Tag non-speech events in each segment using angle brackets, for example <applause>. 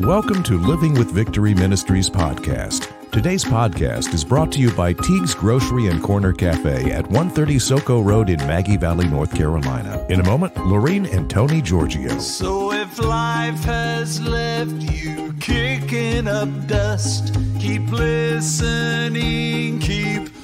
Welcome to Living with Victory Ministries podcast. Today's podcast is brought to you by Teague's Grocery and Corner Cafe at 130 Soco Road in Maggie Valley, North Carolina. In a moment, Laureen and Tony Giorgio. So if life has left you kicking up dust, keep listening, keep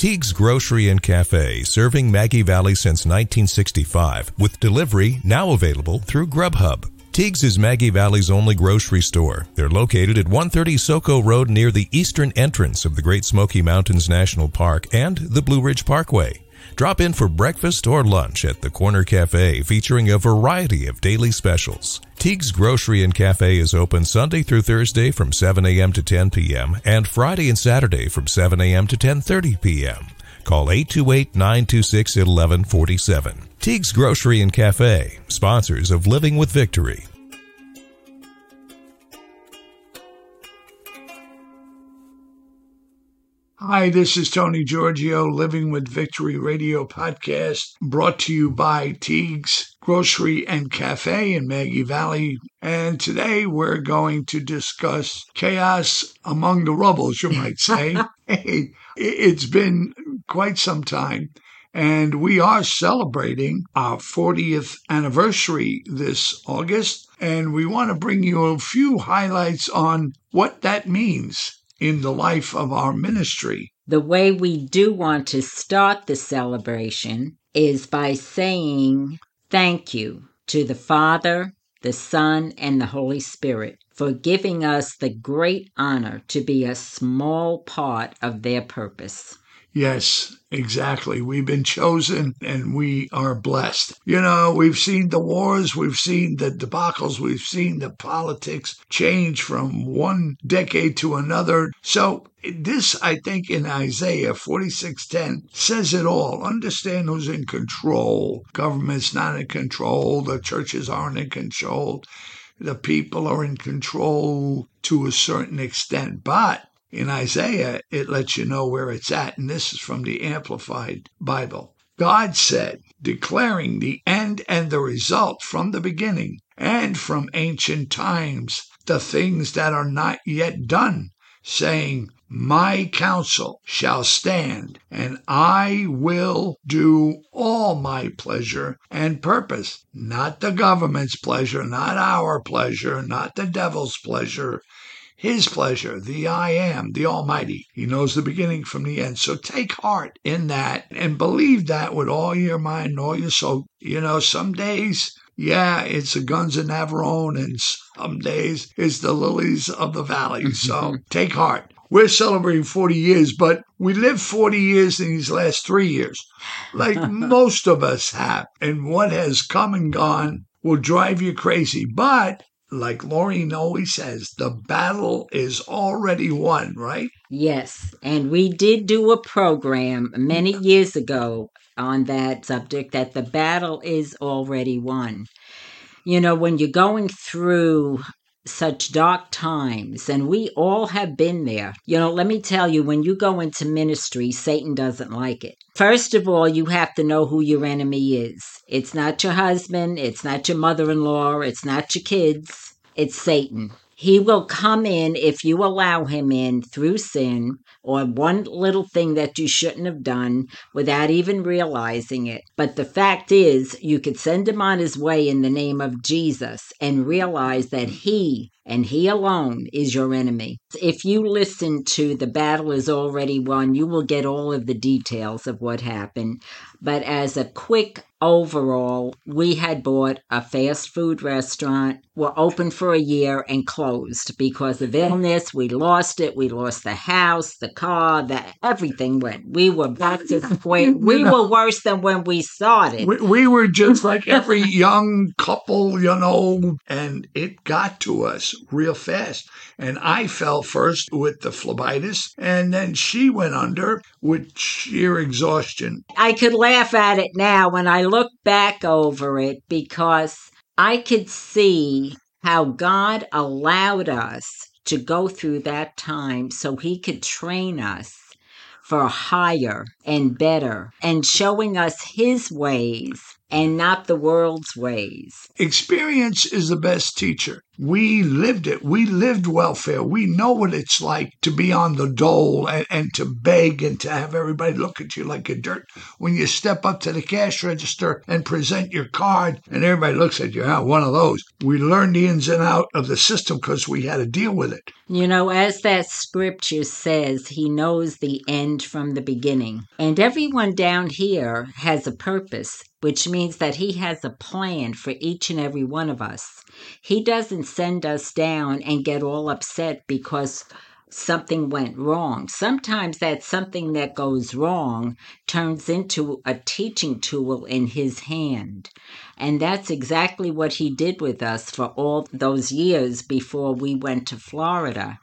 Teague's Grocery and Cafe, serving Maggie Valley since 1965, with delivery now available through Grubhub. Teague's is Maggie Valley's only grocery store. They're located at 130 Soco Road near the eastern entrance of the Great Smoky Mountains National Park and the Blue Ridge Parkway. Drop in for breakfast or lunch at the Corner Cafe featuring a variety of daily specials. Teague's Grocery and Cafe is open Sunday through Thursday from 7 a.m. to 10 p.m. and Friday and Saturday from 7 a.m. to 10:30 p.m. Call 828-926-1147. Teague's Grocery and Cafe, sponsors of Living with Victory. Hi, this is Tony Giorgio, Living with Victory Radio podcast, brought to you by Teague's Grocery and Cafe in Maggie Valley. And today we're going to discuss chaos among the rubbles, you might say. <laughs> it's been quite some time. And we are celebrating our 40th anniversary this August. And we want to bring you a few highlights on what that means in the life of our ministry. The way we do want to start the celebration is by saying thank you to the Father, the Son, and the Holy Spirit for giving us the great honor to be a small part of their purpose. Yes, exactly. We've been chosen and we are blessed. You know, we've seen the wars, we've seen the debacles, we've seen the politics change from one decade to another. So this, I think, in Isaiah 46:10 says it all. Understand who's in control. Government's not in control. The churches aren't in control. The people are in control to a certain extent. But in Isaiah, it lets you know where it's at, and this is from the Amplified Bible. God said, declaring the end and the result from the beginning and from ancient times, the things that are not yet done, saying, My counsel shall stand, and I will do all my pleasure and purpose, not the government's pleasure, not our pleasure, not the devil's pleasure, his pleasure, the I am, the Almighty. He knows the beginning from the end. So take heart in that and believe that with all your mind, and all your soul. You know, some days, yeah, it's the guns of Navarone, and some days it's the lilies of the valley. <laughs> So take heart. We're celebrating 40 years, but we lived 40 years in these last three years, like <laughs> most of us have. And what has come and gone will drive you crazy. But like Laureen always says, the battle is already won, right? Yes, and we did do a program many years ago on that subject that the battle is already won. You know, when you're going through such dark times, and we all have been there. You know, let me tell you, when you go into ministry, Satan doesn't like it. First of all, you have to know who your enemy is. It's not your husband, it's not your mother in law, it's not your kids, it's Satan. He will come in if you allow him in through sin or one little thing that you shouldn't have done without even realizing it. But the fact is, you could send him on his way in the name of Jesus and realize that he and he alone is your enemy. If you listen to The Battle is Already Won, you will get all of the details of what happened. But as a quick overall, we had bought a fast food restaurant, were open for a year and closed because of illness. We lost it. We lost the house, the car, that everything went. We were back to the <laughs> point. We were worse than when we started. We, we were just like <laughs> every young couple, you know, and it got to us real fast. And I fell first with the phlebitis, and then she went under with sheer exhaustion. I could laugh at it now when I look back over it because I could see how God allowed us to go through that time so He could train us for higher and better and showing us His ways and not the world's ways. Experience is the best teacher. We lived it. We lived welfare. We know what it's like to be on the dole and, and to beg and to have everybody look at you like a dirt. When you step up to the cash register and present your card and everybody looks at you, ah, one of those. We learned the ins and out of the system because we had to deal with it. You know, as that scripture says, he knows the end from the beginning. And everyone down here has a purpose, which means that he has a plan for each and every one of us. He doesn't send us down and get all upset because something went wrong. Sometimes that something that goes wrong turns into a teaching tool in his hand. And that's exactly what he did with us for all those years before we went to Florida.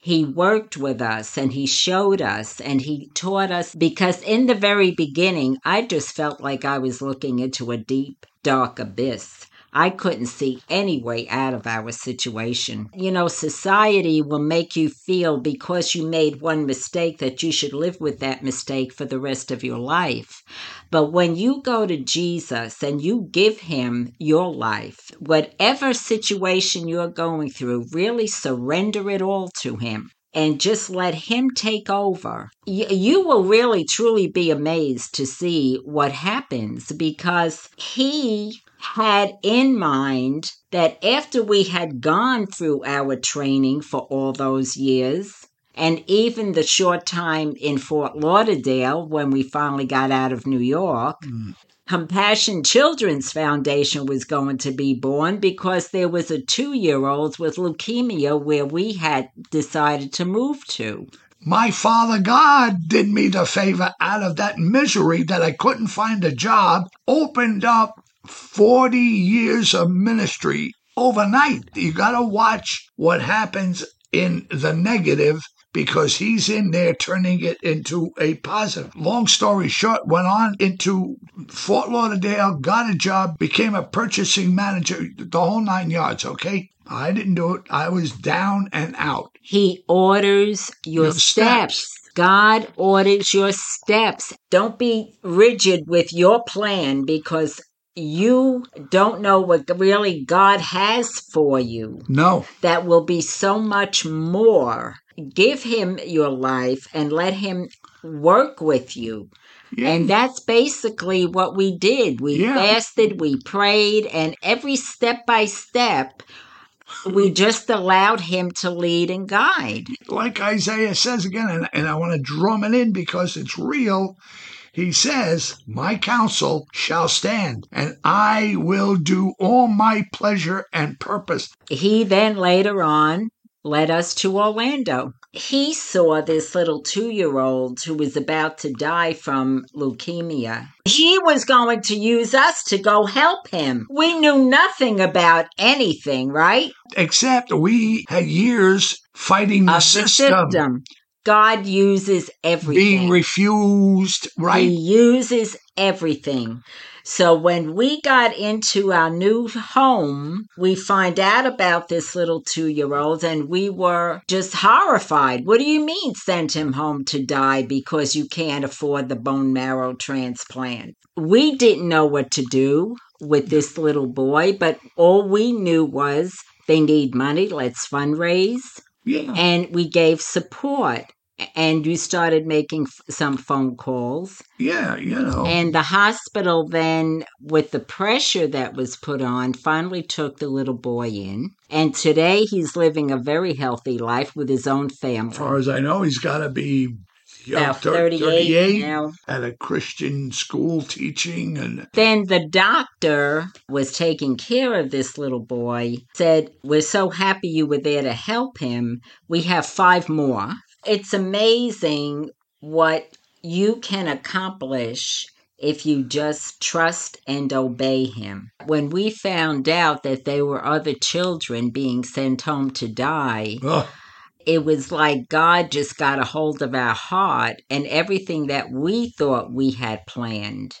He worked with us and he showed us and he taught us because in the very beginning, I just felt like I was looking into a deep, dark abyss. I couldn't see any way out of our situation. You know, society will make you feel because you made one mistake that you should live with that mistake for the rest of your life. But when you go to Jesus and you give him your life, whatever situation you're going through, really surrender it all to him and just let him take over, you, you will really truly be amazed to see what happens because he had in mind that after we had gone through our training for all those years, and even the short time in Fort Lauderdale when we finally got out of New York, mm. Compassion Children's Foundation was going to be born because there was a two year old with leukemia where we had decided to move to. My Father God did me the favor out of that misery that I couldn't find a job, opened up 40 years of ministry overnight. You got to watch what happens in the negative because he's in there turning it into a positive. Long story short, went on into Fort Lauderdale, got a job, became a purchasing manager, the whole nine yards, okay? I didn't do it. I was down and out. He orders your, your steps. steps. God orders your steps. Don't be rigid with your plan because you don't know what really God has for you. No. That will be so much more. Give Him your life and let Him work with you. Yeah. And that's basically what we did. We yeah. fasted, we prayed, and every step by step, we just allowed him to lead and guide. Like Isaiah says again, and, and I want to drum it in because it's real. He says, My counsel shall stand, and I will do all my pleasure and purpose. He then later on led us to Orlando. He saw this little two year old who was about to die from leukemia. He was going to use us to go help him. We knew nothing about anything, right? Except we had years fighting the, system. the system. God uses everything. Being refused, right? He uses everything. So when we got into our new home, we find out about this little two year old and we were just horrified. What do you mean send him home to die because you can't afford the bone marrow transplant? We didn't know what to do with this little boy, but all we knew was they need money. Let's fundraise. Yeah. And we gave support. And you started making f- some phone calls. Yeah, you know. And the hospital then, with the pressure that was put on, finally took the little boy in. And today he's living a very healthy life with his own family. as far as I know, he's got to be About thir- 38 38 now. at a Christian school teaching. And Then the doctor was taking care of this little boy, said, We're so happy you were there to help him. We have five more. It's amazing what you can accomplish if you just trust and obey him. When we found out that there were other children being sent home to die, ugh, it was like God just got a hold of our heart, and everything that we thought we had planned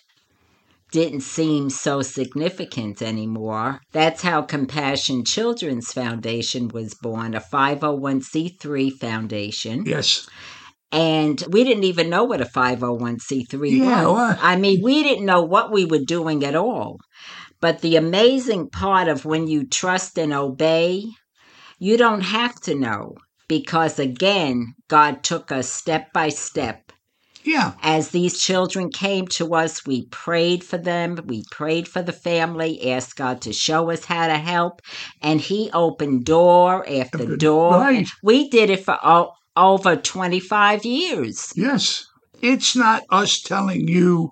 didn't seem so significant anymore. That's how Compassion Children's Foundation was born, a 501c3 foundation. yes. And we didn't even know what a 501c3 Yeah, was. what? I mean, we didn't know what we were doing at all. But the amazing part of when you trust and obey, you don't have to know because again, God took us step by step. Yeah. As these children came to us, we prayed for them, we prayed for the family, asked God to show us how to help, and He opened door after door. right. We did it for o- over 25 years. Yes. It's not us telling you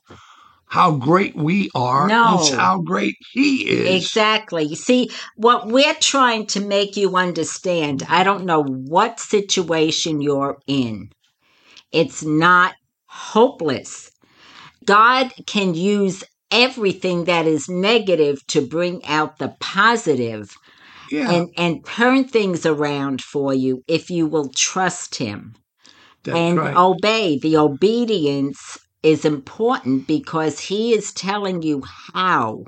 how great we are. No. It's how great he is. Exactly. See, what we're trying to make you understand, I don't know what situation you're in, it's not hopeless. God can use everything that is negative to bring out the positive Yeah. and, and turn things around for you if you will trust Him that's and right. obey. The obedience is important because He is telling you how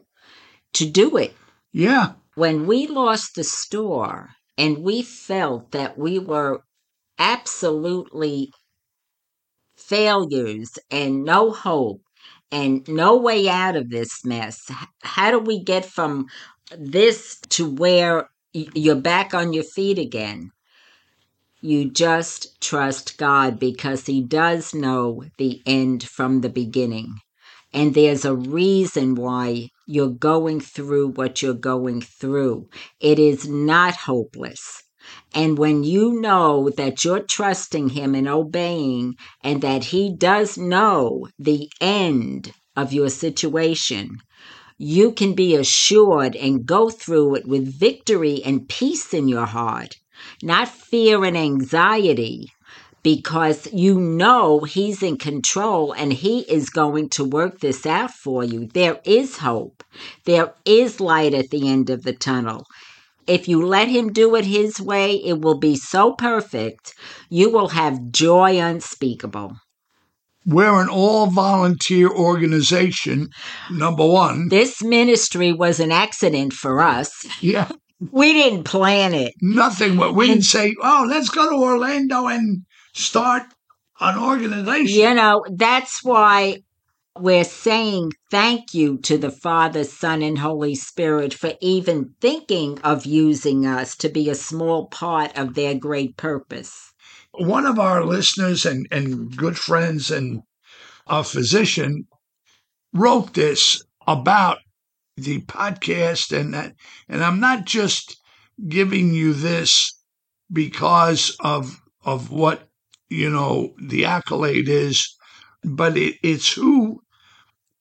to do it yeah. when we lost the store and we felt that we were absolutely failures and no hope and no way out of this mess, how do we get from this to where you're back on your feet again? You just trust God because He does know the end from the beginning. And there's a reason why you're going through what you're going through. It is not hopeless. And when you know that you're trusting Him and obeying, and that He does know the end of your situation, you can be assured and go through it with victory and peace in your heart, not fear and anxiety, because you know He's in control and He is going to work this out for you. There is hope, there is light at the end of the tunnel. If you let Him do it His way, it will be so perfect. You will have joy unspeakable. We're an all volunteer organization, number one. This ministry was an accident for us. Yeah. We didn't plan it. Nothing. But we didn't say, oh, let's go to Orlando and start an organization. You know, that's why we're saying thank you to the Father, Son, and Holy Spirit for even thinking of using us to be a small part of their great purpose. One of our listeners and, and good friends and a physician wrote this about the podcast and that and I'm not just giving you this because of of what you know the accolade is, but it, it's who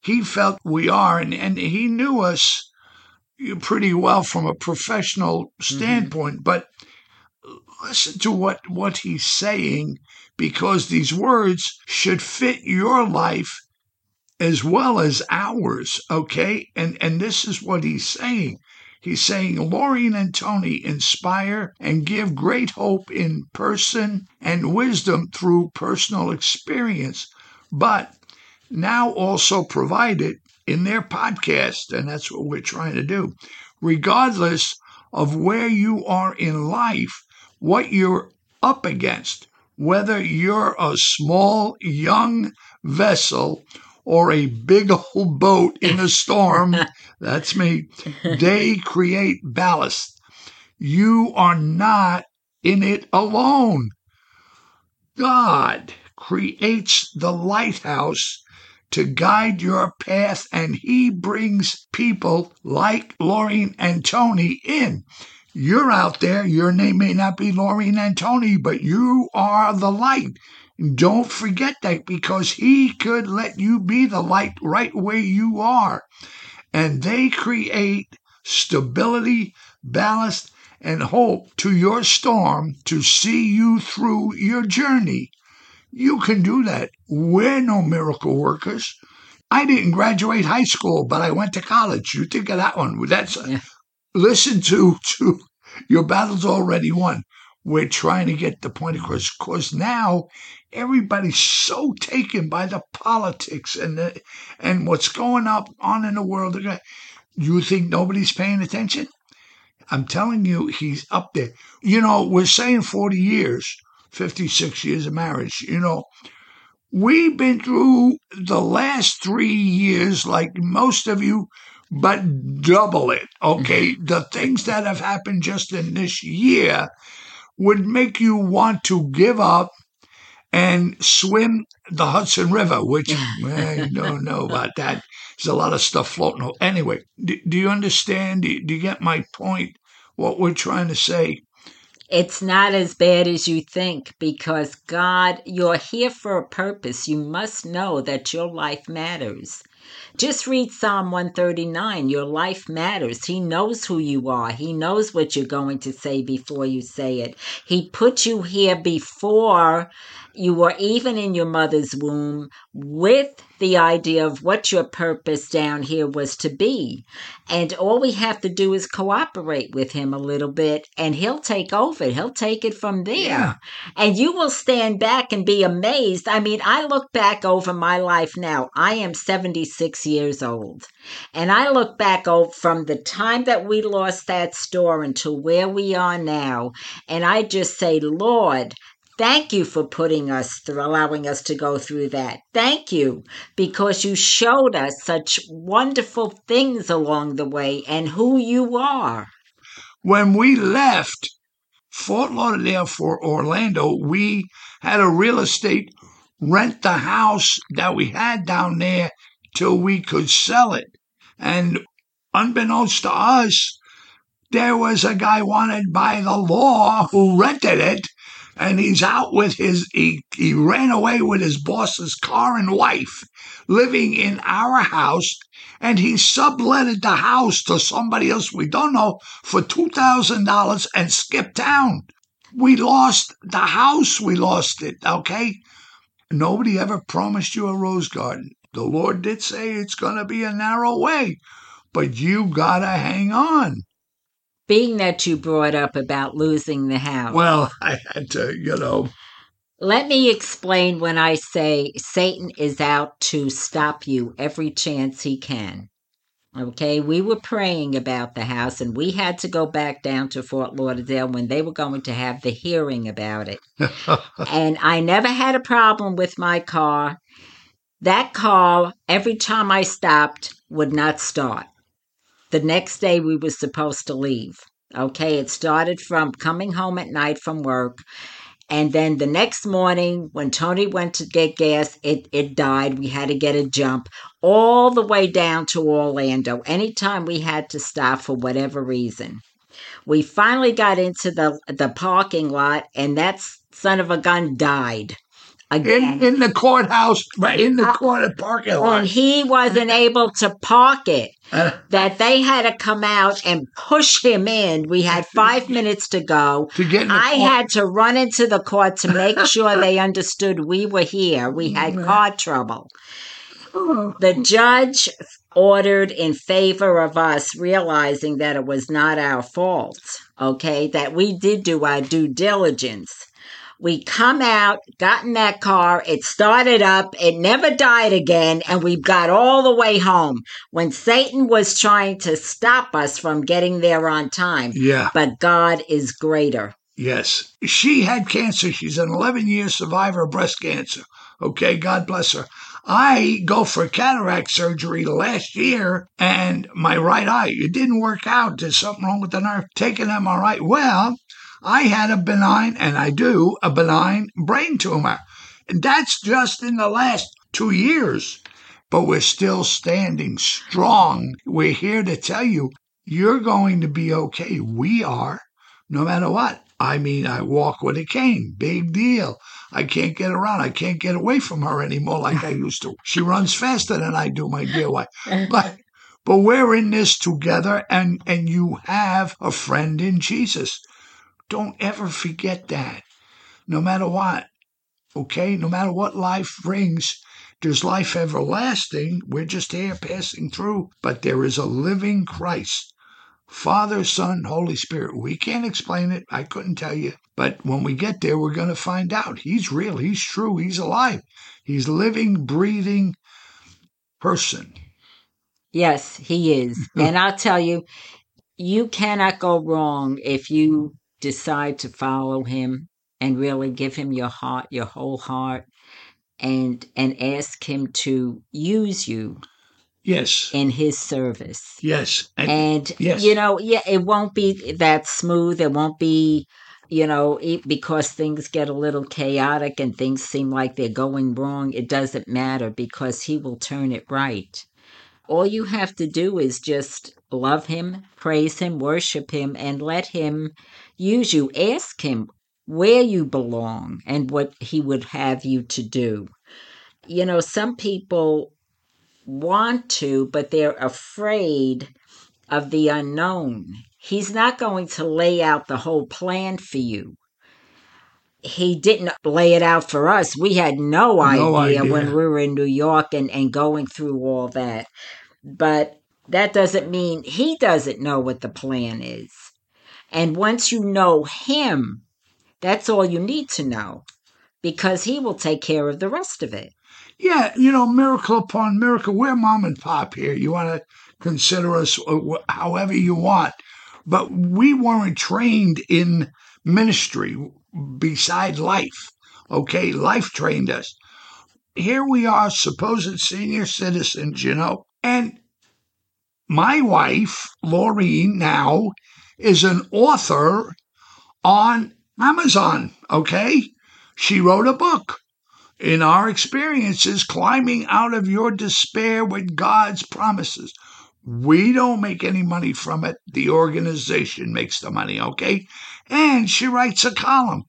he felt we are and, and he knew us pretty well from a professional mm-hmm. standpoint, but listen to what what he's saying because these words should fit your life as well as ours okay? And and this is what he's saying. He's saying Lorraine and Tony inspire and give great hope in person and wisdom through personal experience but now also provide it in their podcast and that's what we're trying to do regardless of where you are in life what you're up against, whether you're a small, young vessel or a big old boat in a storm, <laughs> that's me, they create ballast. You are not in it alone. God creates the lighthouse to guide your path, and He brings people like Laureen and Tony in. You're out there, your name may not be Laureen and Tony, but you are the light. Don't forget that because He could let you be the light right where you are. And they create stability, ballast, and hope to your storm to see you through your journey. You can do that. We're no miracle workers. I didn't graduate high school, but I went to college. You think of that one. That's Yeah. listen to to your battle's already won. We're trying to get the point across because now everybody's so taken by the politics and the and what's going up on in the world. You think nobody's paying attention? I'm telling you, he's up there. You know, we're saying 40 years, 56 years of marriage. You know, we've been through the last three years, like most of you, but double it. Okay. Mm-hmm. the things that have happened just in this year would make you want to give up and swim the Hudson River, which <laughs> I don't know about that. There's a lot of stuff floating. Anyway, do, do you understand? Do you, do you get my point? What we're trying to say? It's not as bad as you think because God, you're here for a purpose. You must know that your life matters. Just read Psalm 139. Your life matters. He knows who you are. He knows what you're going to say before you say it. He put you here before you were even in your mother's womb with the idea of what your purpose down here was to be. And all we have to do is cooperate with him a little bit and he'll take over. He'll take it from there. Yeah. And you will stand back and be amazed. I mean, I look back over my life now. I am 76 years old. And I look back over from the time that we lost that store until where we are now. And I just say, Lord, Thank you for putting us through, allowing us to go through that. Thank you because you showed us such wonderful things along the way and who you are. When we left Fort Lauderdale for Orlando, we had a real estate rent the house that we had down there till we could sell it. And unbeknownst to us, there was a guy wanted by the law who rented it and he's out with his he, he ran away with his boss's car and wife living in our house and he subletted the house to somebody else we don't know for $2000 and skipped town. We lost the house we lost it okay? Nobody ever promised you a rose garden the lord did say it's going to be a narrow way but you gotta hang on Being that you brought up about losing the house. well <laughs> i had to you know Let me explain when I say Satan is out to stop you every chance he can. Okay, we were praying about the house and we had to go back down to Fort Lauderdale when they were going to have the hearing about it. <laughs> and I never had a problem with my car. That car, every time I stopped, would not start. The next day we were supposed to leave. Okay, it started from coming home at night from work. And then the next morning, when Tony went to get gas, it, it died. We had to get a jump all the way down to Orlando, anytime we had to stop for whatever reason. We finally got into the, the parking lot, and that son of a gun died again. in in the courthouse, right in the court parking and lot. he wasn't able to park it. Uh, That they had to come out and push him in. We had five minutes to go. to get I court. had to run into the court to make sure they understood we were here. We had car trouble. The judge ordered in favor of us, realizing that it was not our fault, okay, that we did do our due diligence. We come out, got in that car, it started up, it never died again, and we got all the way home when Satan was trying to stop us from getting there on time. yeah, But God is greater. yes. She had cancer. She's an 11 year survivor of breast cancer. Okay, God bless her. I go for cataract surgery last year and my right eye, it didn't work out. There's something wrong with the nerve. Take an MRI. Well, I had a benign, and I do, a benign brain tumor. And that's just in the last two years. But we're still standing strong. We're here to tell you, you're going to be okay. We are, no matter what. I mean, I walk with a cane. Big deal. I can't get around. I can't get away from her anymore like I used to. She runs faster than I do, my dear wife. But but we're in this together and and you have a friend in Jesus. Don't ever forget that. No matter what. Okay? No matter what life brings, there's life everlasting. We're just here passing through, but there is a living Christ Father, Son, Holy Spirit. We can't explain it. I couldn't tell you. But when we get there, we're going to find out. He's real. He's true. He's alive. He's living, breathing person. Yes, he is. <laughs> and I'll tell you, you cannot go wrong if you decide to follow him and really give him your heart, your whole heart, and and ask him to use you Yes. in his service. Yes. And, and, yes. you know, yeah, it won't be that smooth. It won't be, you know, it, because things get a little chaotic and things seem like they're going wrong. It doesn't matter because he will turn it right. All you have to do is just love him, praise him, worship him, and let him use you. Ask him where you belong and what he would have you to do. You know, some people want to, but they're afraid of the unknown. He's not going to lay out the whole plan for you. He didn't lay it out for us. We had no, No idea, idea. when we were in New York and, and going through all that. But that doesn't mean he doesn't know what the plan is. And once you know him, that's all you need to know because he will take care of the rest of it. Yeah, you know, miracle upon miracle. We're mom and pop here. You want to consider us uh, however you want. But we weren't trained in ministry beside life. Okay, life trained us. Here we are, supposed senior citizens, you know. And my wife, Laureen, now is an author on Amazon. Okay, she wrote a book in our experiences, climbing out of your despair with God's promises. We don't make any money from it. The organization makes the money, okay? And she writes a column.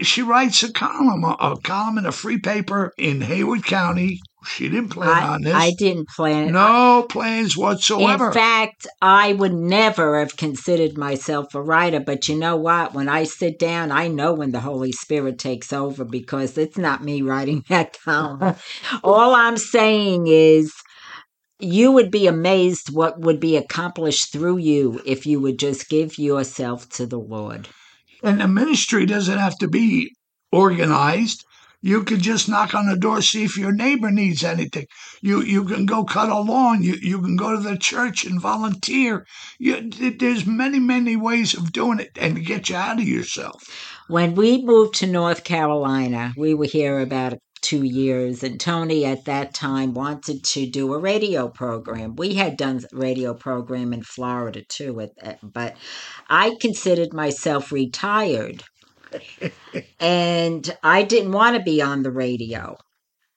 She writes a column, a, a column in a free paper in Haywood County. She didn't plan I, on this. I didn't plan it. no plans whatsoever. In fact, I would never have considered myself a writer, but you know what? When I sit down, I know when the Holy Spirit takes over because it's not me writing <laughs> that column. All I'm saying is you would be amazed what would be accomplished through you if you would just give yourself to the Lord. And the ministry doesn't have to be organized. You could just knock on the door, see if your neighbor needs anything. You you can go cut a lawn. You you can go to the church and volunteer. You, there's many many ways of doing it and to get you out of yourself. When we moved to North Carolina, we were here about two years, and Tony at that time wanted to do a radio program. We had done radio program in Florida too, but I considered myself retired, and I didn't want to be on the radio.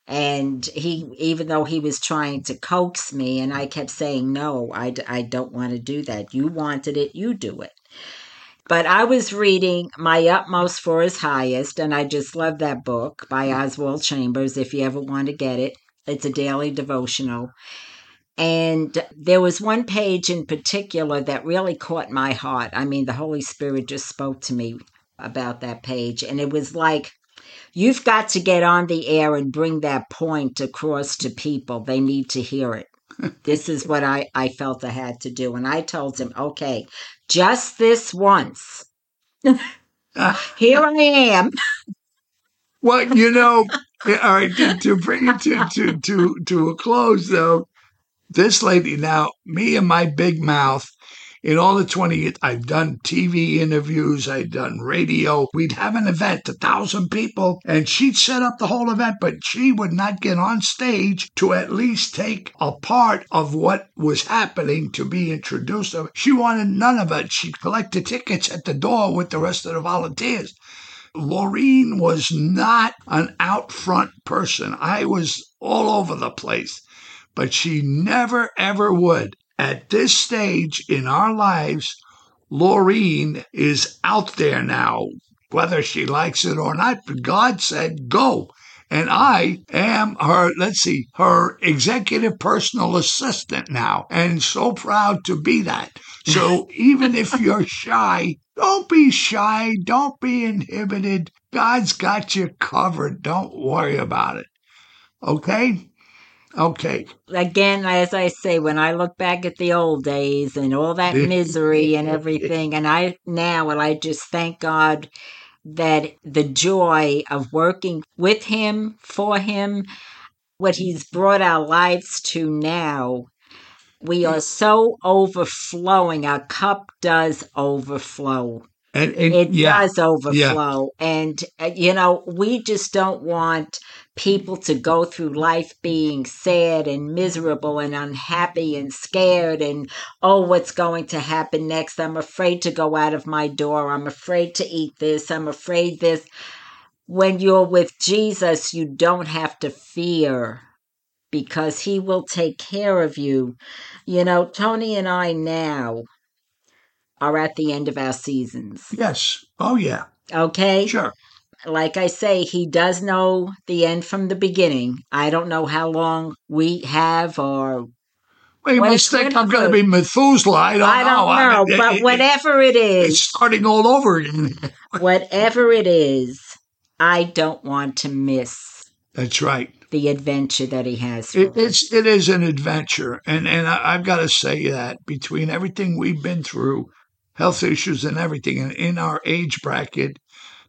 And he, even though he was trying to coax me, and I kept saying, No, I, I don't want to do that. You wanted it, you do it. But I was reading My Utmost for His Highest, and I just love that book by Oswald Chambers if you ever want to get it. It's a daily devotional. And there was one page in particular that really caught my heart. I mean, the Holy Spirit just spoke to me about that page, and it was like, You've got to get on the air and bring that point across to people. They need to hear it. <laughs> this is what I, I felt I had to do. And I told him, okay, just this once. <laughs> Here I am. <laughs> Well, you know, all right, to, to bring it to, to, to, to a close, though, this lady, now, me and my big mouth, in all the 20 years, I've done TV interviews, I've done radio. We'd have an event, a thousand people, and she'd set up the whole event, but she would not get on stage to at least take a part of what was happening to be introduced. She wanted none of it. She'd collect the tickets at the door with the rest of the volunteers. Laureen was not an out front person. I was all over the place, but she never ever would. At this stage in our lives, Laureen is out there now, whether she likes it or not. But God said, go. And I am her, let's see, her executive personal assistant now, and so proud to be that. So <laughs> even if you're shy, don't be shy. Don't be inhibited. God's got you covered. Don't worry about it. Okay? Okay. Again, as I say, when I look back at the old days and all that misery <laughs> and everything, and I now, and I just thank God that the joy of working with Him, for Him, what He's brought our lives to now, we are so overflowing. Our cup does overflow. And, and It yeah, does overflow. And, uh, you know, we just don't want people to go through life being sad and miserable and unhappy and scared and, oh, what's going to happen next? I'm afraid to go out of my door. I'm afraid to eat this. I'm afraid this. When you're with Jesus, you don't have to fear because he will take care of you. You know, Tony and I now are at the end of our seasons. yes. Oh, yeah. Okay? Sure. Like I say, he does know the end from the beginning. I don't know how long we have or Well, you must think I'm going to be Methuselah. I don't I know. don't I know, mean, but it- whatever it it's starting all over again. <laughs> whatever it is, I don't want to miss That's right. the adventure that he has It, it's it is an adventure, and and I, I've got to say that between everything we've been through, health issues and everything, and in our age bracket,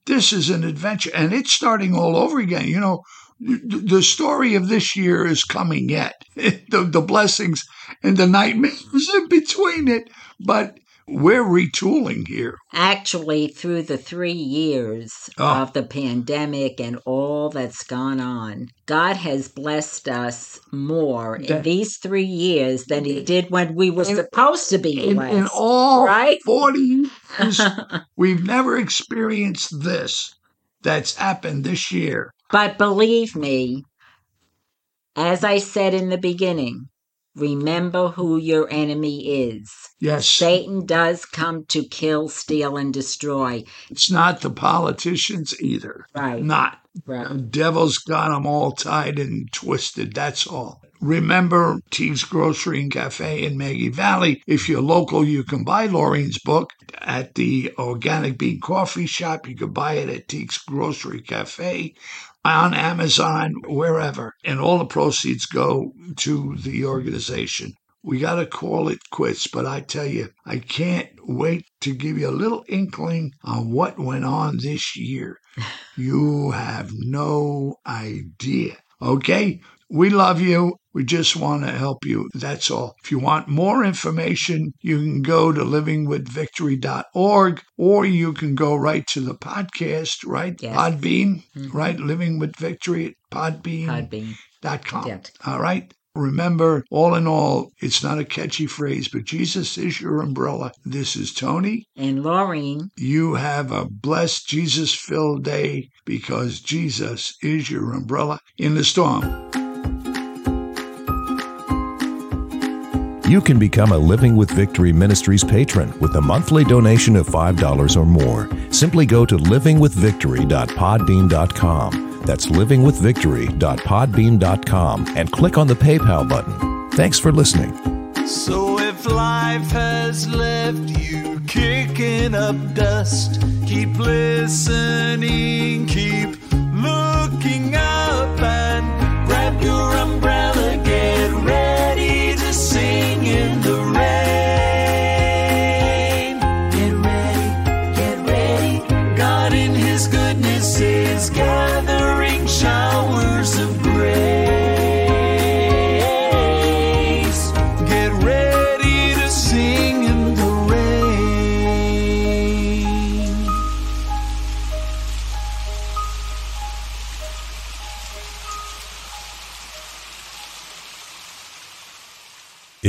this is an adventure, and it's starting all over again. You know, the story of this year is coming yet. <laughs> the, the blessings and the nightmares <laughs> in between it, but we're retooling here. Actually, through the three years Oh. of the pandemic and all that's gone on, God has blessed us more in these three years than He did when we were In- supposed to be In, blessed. in all right? 40 years, <laughs> we've never experienced this that's happened this year. But believe me, as I said in the beginning, remember who your enemy is. Yes. Satan does come to kill, steal, and destroy. It's not the politicians either. Right. Not. Right. The devil's got them all tied and twisted. That's all. Remember Teague's Grocery and Cafe in Maggie Valley. If you're local, you can buy Laureen's book at the Organic Bean Coffee Shop. You can buy it at Teague's Grocery Cafe, on Amazon, wherever. And all the proceeds go to the organization. We got to call it quits, but I tell you, I can't wait to give you a little inkling on what went on this year. <laughs> You have no idea. Okay? We love you. We just want to help you. That's all. If you want more information, you can go to livingwithvictory.org or you can go right to the podcast, right? Yes. Podbean, Mhm. right? Living with Victory at Podbean Podbean. dot com. All right. Remember, all in all, it's not a catchy phrase, but Jesus is your umbrella. This is Tony. And Laureen, You have a blessed, Jesus filled day because Jesus is your umbrella in the storm. You can become a Living with Victory Ministries patron with a monthly donation of $5 or more. Simply go to livingwithvictory.podbean.com. That's livingwithvictory.podbean.com and click on the PayPal button. Thanks for listening. So if life has left you kicking up dust, keep listening, keep ready to sing in the rain.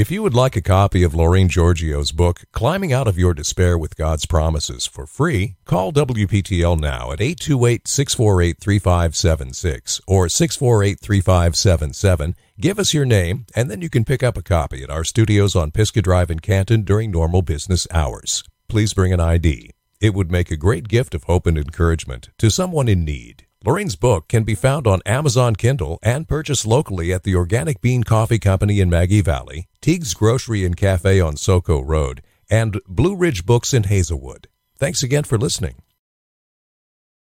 If you would like a copy of Lorraine Giorgio's book, Climbing Out of Your Despair with God's Promises, for free, call WPTL now at 828 648 3576 or 648 3577. Give us your name, and then you can pick up a copy at our studios on Pisgah Drive in Canton during normal business hours. Please bring an ID. It would make a great gift of hope and encouragement to someone in need. Lorraine's book can be found on Amazon Kindle and purchased locally at the Organic Bean Coffee Company in Maggie Valley, Teague's Grocery and Cafe on Soco Road, and Blue Ridge Books in Hazelwood. Thanks again for listening.